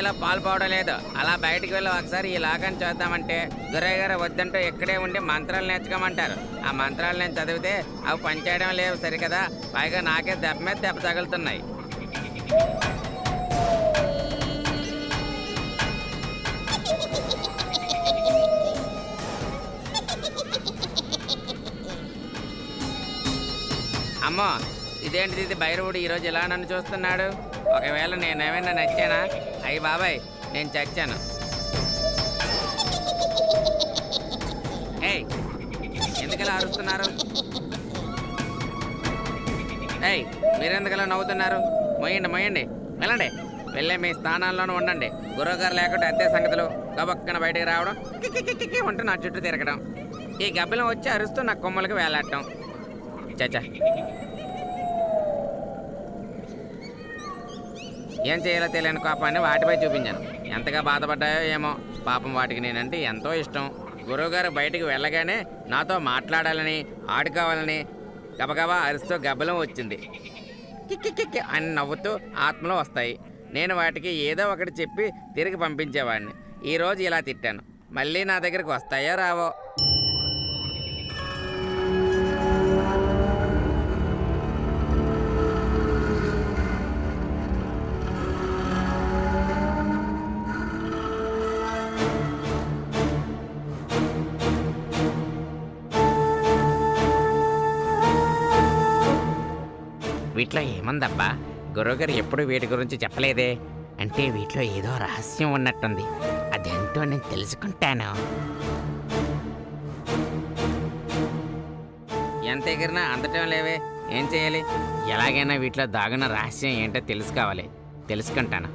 ఇలా పాల్పోవడం లేదు. అలా బయటికి వెళ్ళి ఒకసారి ఈ లాగాన్ని చూద్దామంటే గురయ్య గారు వద్దంటూ ఇక్కడే ఉండి మంత్రాలు నేర్చుకోమంటారు. ఆ మంత్రాలు నేను చదివితే అవి పనిచేయడం లేవు సరికదా? పైగా నాకే దెబ్బ మీద దెబ్బ తగులుతున్నాయి. అమ్మో ఇదేంటిది? ఇది భైరవుడు ఈరోజు ఇలా నన్ను చూస్తున్నాడు? ఒకవేళ నేనేమైనా నచ్చానా? అయ్యి బాబాయ్ నేను చచ్చాను. ఏయ్ ఎందుకలా అరుస్తున్నారు? ఏయ్ మీరెందుకలా నవ్వుతున్నారు? మొయ్యండి మొయ్యండి వెళ్ళండి. వెళ్ళే మీ స్థానాల్లోనూ ఉండండి. గురువుగారు లేకుండా అదే సంగతులు. గబక్కన బయటికి రావడం కిక్కి ఉంటూ నా చుట్టూ తిరగడం. ఈ గబ్బిలం వచ్చి అరుస్తూ నా కొమ్మలకి వేలాడటం. చచ్చా. ఏం చేయాలో తెలియని కోపాన్ని వాటిపై చూపించాను. ఎంతగా బాధపడ్డాయో ఏమో. పాపం వాటికి నేనంటే ఎంతో ఇష్టం. గురువుగారు బయటికి వెళ్ళగానే నాతో మాట్లాడాలని ఆడుకోవాలని గబగబా అరుస్తూ గబ్బలం వచ్చింది. కిక్కి అని నవ్వుతూ ఆత్మలో వస్తాయి. నేను వాటికి ఏదో ఒకటి చెప్పి తిరిగి పంపించేవాడిని. ఈరోజు ఇలా తిట్టాను. మళ్ళీ నా దగ్గరికి వస్తాయో రావో. వీటిలో ఏముందబ్బా? గురువుగారు ఎప్పుడు వీటి గురించి చెప్పలేదే. అంటే వీటిలో ఏదో రహస్యం ఉన్నట్టుంది. అదేంటో నేను తెలుసుకుంటాను. ఎంత ఎగిరినా అందటం లేవే. ఏం చేయాలి? ఎలాగైనా వీటిలో దాగున్న రహస్యం ఏంటో తెలుసుకోవాలి. తెలుసుకుంటాను.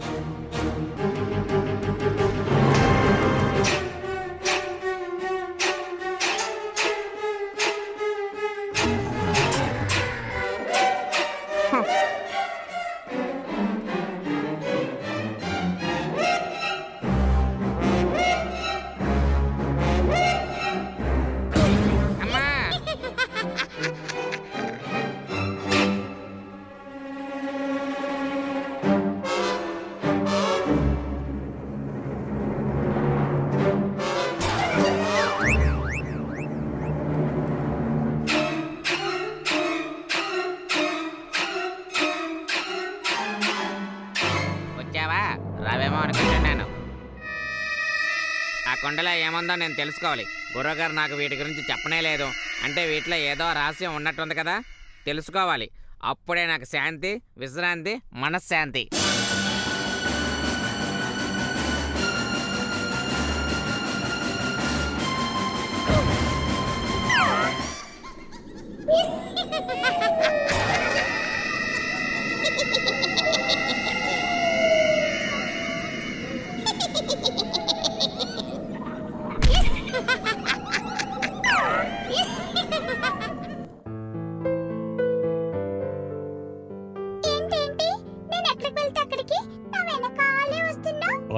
వచ్చావా రావేమో అనుకుంటున్నాను. ఆ కొండలో ఏముందో నేను తెలుసుకోవాలి. గుర్రగారు నాకు వీటి గురించి చెప్పనే లేదు. అంటే వీటిలో ఏదో రహస్యం ఉన్నట్టుంది కదా? తెలుసుకోవాలి. అప్పుడే నాకు శాంతి విశ్రాంతి మనశ్శాంతి. ఏంటేంటి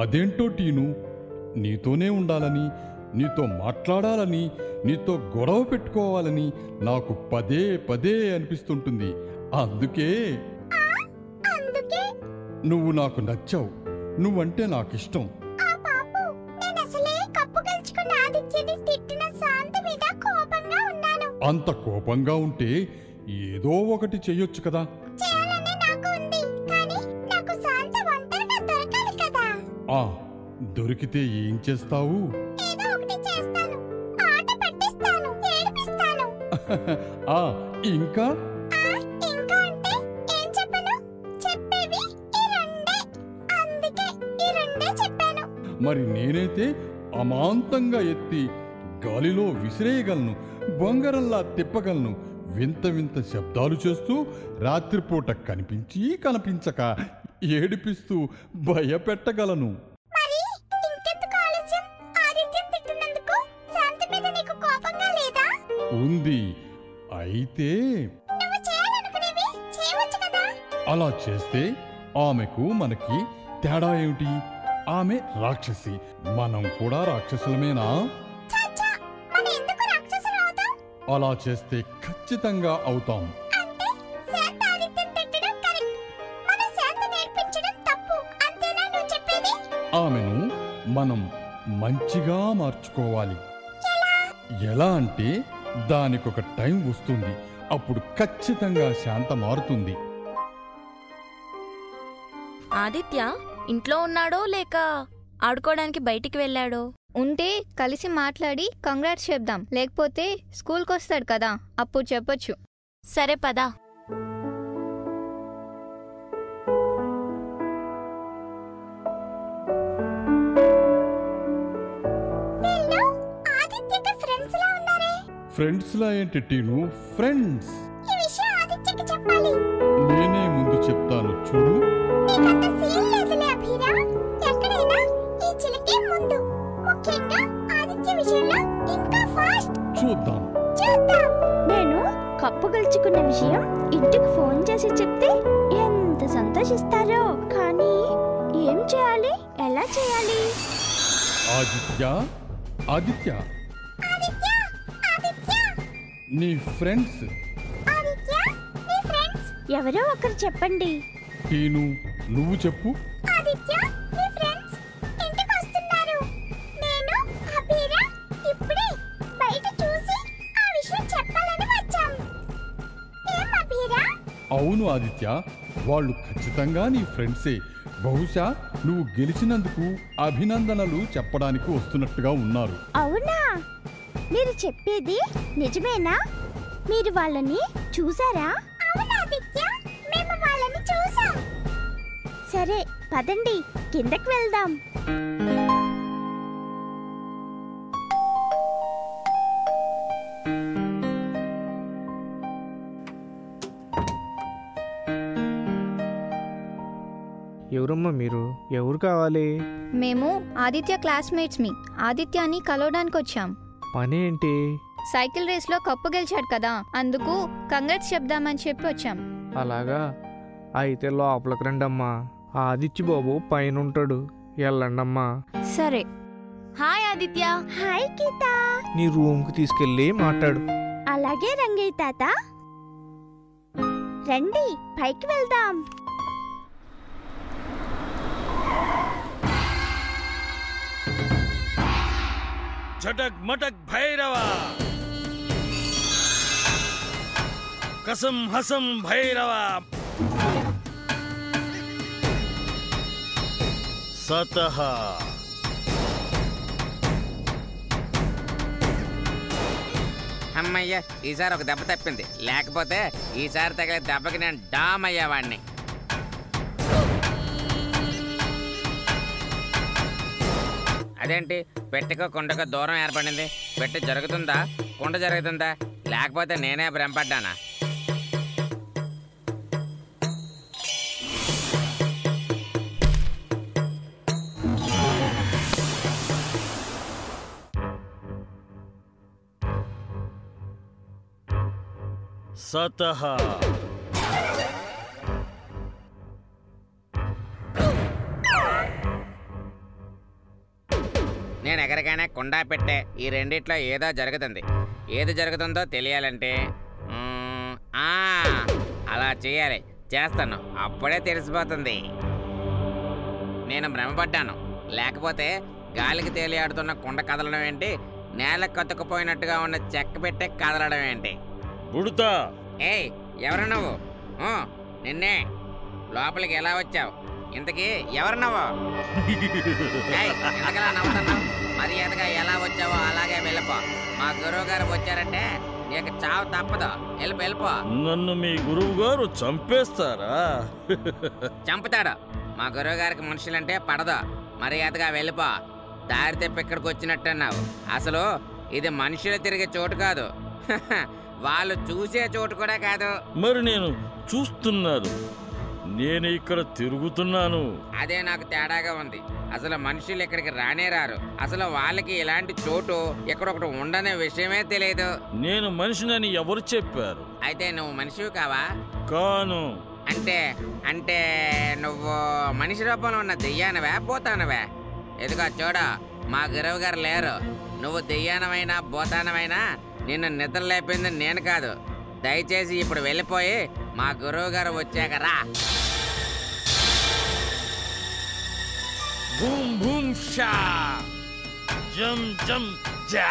అదేంటో టీను? నీతోనే ఉండాలని నీతో మాట్లాడాలని నీతో గొడవ పెట్టుకోవాలని నాకు పదే పదే అనిపిస్తుంటుంది. అందుకే నువ్వు నాకు నచ్చావు. నువ్వంటే నాకు ఇష్టం అంత కోపంగా ఉంటే ఏదో ఒకటి చెయ్యొచ్చు కదా. ఆ దొరికితే ఏం చేస్తావు? ఆ ఇంకా? మరి నేనైతే అమాంతంగా ఎత్తి గాలిలో విసిరేయగలను బొంగరంలా తిప్పగలను వింత వింత శబ్దాలు చేస్తూ రాత్రిపూట కనిపించి కనిపించక ఏడిపిస్తూ భయపెట్టగలను. ఉంది. అయితే అలా చేస్తే ఆమెకు మనకి తేడా ఏమిటి? ఆమె రాక్షసి. మనం కూడా రాక్షసులమేనా? అలా చేస్తే ఖచ్చితంగా అవుతాం. ఆమెను మనం మంచిగా మార్చుకోవాలి. ఎలా అంటే దానికొక టైం వస్తుంది. అప్పుడు ఖచ్చితంగా శాంత మారుతుంది. ఆదిత్య ఇంట్లో ఉన్నాడో లేక ఆడుకోవడానికి బయటికి వెళ్ళాడో? ఉంటే కలిసి మాట్లాడి కంగ్రాట్స్ చెప్దాం. లేకపోతే స్కూల్కి వస్తాడు కదా అప్పుడు చెప్పొచ్చు. సరే పదా. ఫ్రెండ్స్ లా ఏంటి టీను? ఫ్రెండ్స్ ఈ విషయం ఆదిత్యకి చెప్పాలి. నేనే ముందు చెప్తాను చూడు. చూద్దాం. చూద్దాం. నేను కప్పు గెలుచుకున్న విషయం ఇంటికి ఫోన్ చేసి చెప్తే ఎంత సంతోషిస్తారో. కానీ ఏం చేయాలి? ఎలా చేయాలి? ఆదిత్య? ఆదిత్య? నీ ఫ్రెండ్స్. ఆదిత్య నీ ఫ్రెండ్స్. ఎవరో ఒకరు చెప్పండి. టీను నువ్వు చెప్పు. ఆదిత్య నీ ఫ్రెండ్స్ ఇంటికి వస్తున్నారు. నేను అభిరా ఇప్పుడే బయట చూసి ఆ విషయం చెప్పాలని వచ్చాం. ఏం అభిరా? అవును ఆదిత్య వాళ్ళు ఖచ్చితంగా నీ ఫ్రెండ్సే. బహుశా నువ్వు గెలిచినందుకు అభినందనలు చెప్పడానికి వస్తున్నట్టుగా ఉన్నారు. అవునా? మీరు చెప్పేది నిజమేనా? మీరు వాళ్ళని చూసారా? అవును ఆదిత్య మేము వాళ్ళని చూసాం. సరే పదండి కిందకి వెళ్దాం. ఎవరమ్మా మీరు? ఎవరు కావాలి? మేము ఆదిత్య క్లాస్మేట్స్ మీ. ఆదిత్యాని కలవడానికి వచ్చాం పని ఏంటి సైకిల్ రేస్లో కప్పు గెలిచాడు కదా అందుకు కంగ్రాట్స్ చెప్దామని చెప్పి వచ్చాం. అలాగా? అయితే లోపలికి రండమ్మా. ఆదిత్య బాబు పైన ఉంటాడు వెళ్ళండమ్మా సరే. హాయ్ ఆదిత్య. హాయ్ గీత నీ రూమ్కి తీసుకెళ్ళి మాట్లాడు. అలాగే రంగయ్య తాత. రండి పైకి వెళ్దాం. झटक मटक भैरवा कसम हसम भैरवा सतह అమ్మయ్య ఈసారి ఒక దెబ్బ తప్పింది లేకపోతే ఈసారి తగిలే దెబ్బకి నేను డామ్ అయ్యేవాడిని అదేంటి? పెట్టక కుండక దూరం ఏర్పడింది. పెట్ట జరుగుతుందా? కుండ జరుగుతుందా? లేకపోతే నేనే భ్రమపడ్డానా? సతహా. నేను ఎక్కడికైనా కుండా పెట్టే ఈ రెండిట్లో ఏదో జరుగుతుంది. ఏది జరుగుతుందో తెలియాలంటే అలా చేయాలి. చేస్తాను. అప్పుడే తెలిసిపోతుంది. నేను భ్రమపడ్డాను. లేకపోతే గాలికి తేలియాడుతున్న కుండ కదలడం ఏంటి? నేల కత్తుకుపోయినట్టుగా ఉన్న చెక్క పెట్టే కదలడం ఏంటి? ఏయ్ ఎవరు నువ్వు? నిన్నే. లోపలికి ఎలా వచ్చావు? ఇంతకీ ఎవరు నువ్వు? ఏయ్, ఎందుకలా నవ్వుతున్నావు? మర్యాదగా ఎలా వచ్చావో అలాగే వెళ్ళిపో. మా గురువు గారు వచ్చారంటే నీకు చావు తప్పదు. వెళ్ళిపో వెళ్ళిపో. నన్ను మీ గురువు గారు చంపేస్తారా? చంపుతాడు. మా గురువు గారికి మనుషులంటే పడదు. మర్యాదగా వెళ్ళిపో. దారి తెప్పి ఇక్కడికి వచ్చినట్టున్నావు. అసలు ఇది మనుషులు తిరిగే చోటు కాదు. వాళ్ళు చూసే చోటు కూడా కాదు. మరి నేను చూస్తున్నాను నేను ఇక్కడ తిరుగుతున్నాను. అదే నాకు తేడాగా ఉంది. అసలు మనుషులు ఇక్కడికి రానే రారు. అసలు వాళ్ళకి ఇలాంటి చోటు ఎక్కడొకటి ఉండనే విషయమే తెలియదు నేను మనిషినని ఎవరు చెప్పారు? అయితే నువ్వు మనిషివి కావా? కాను. అంటే అంటే నువ్వు మనిషి రూపంలో ఉన్న దెయ్యానవే పోతానవే ఎదుగో చూడ మా గురువు గారు లేరు. నువ్వు దెయ్యానమైనా పోతానమైనా నిన్ను నిద్ర లేపింది నేను కాదు. దయచేసి ఇప్పుడు వెళ్ళిపోయి మా గురువు గారు వచ్చాక రా. భూమ్ భూమ్ షా. జమ్ జమ్ జా.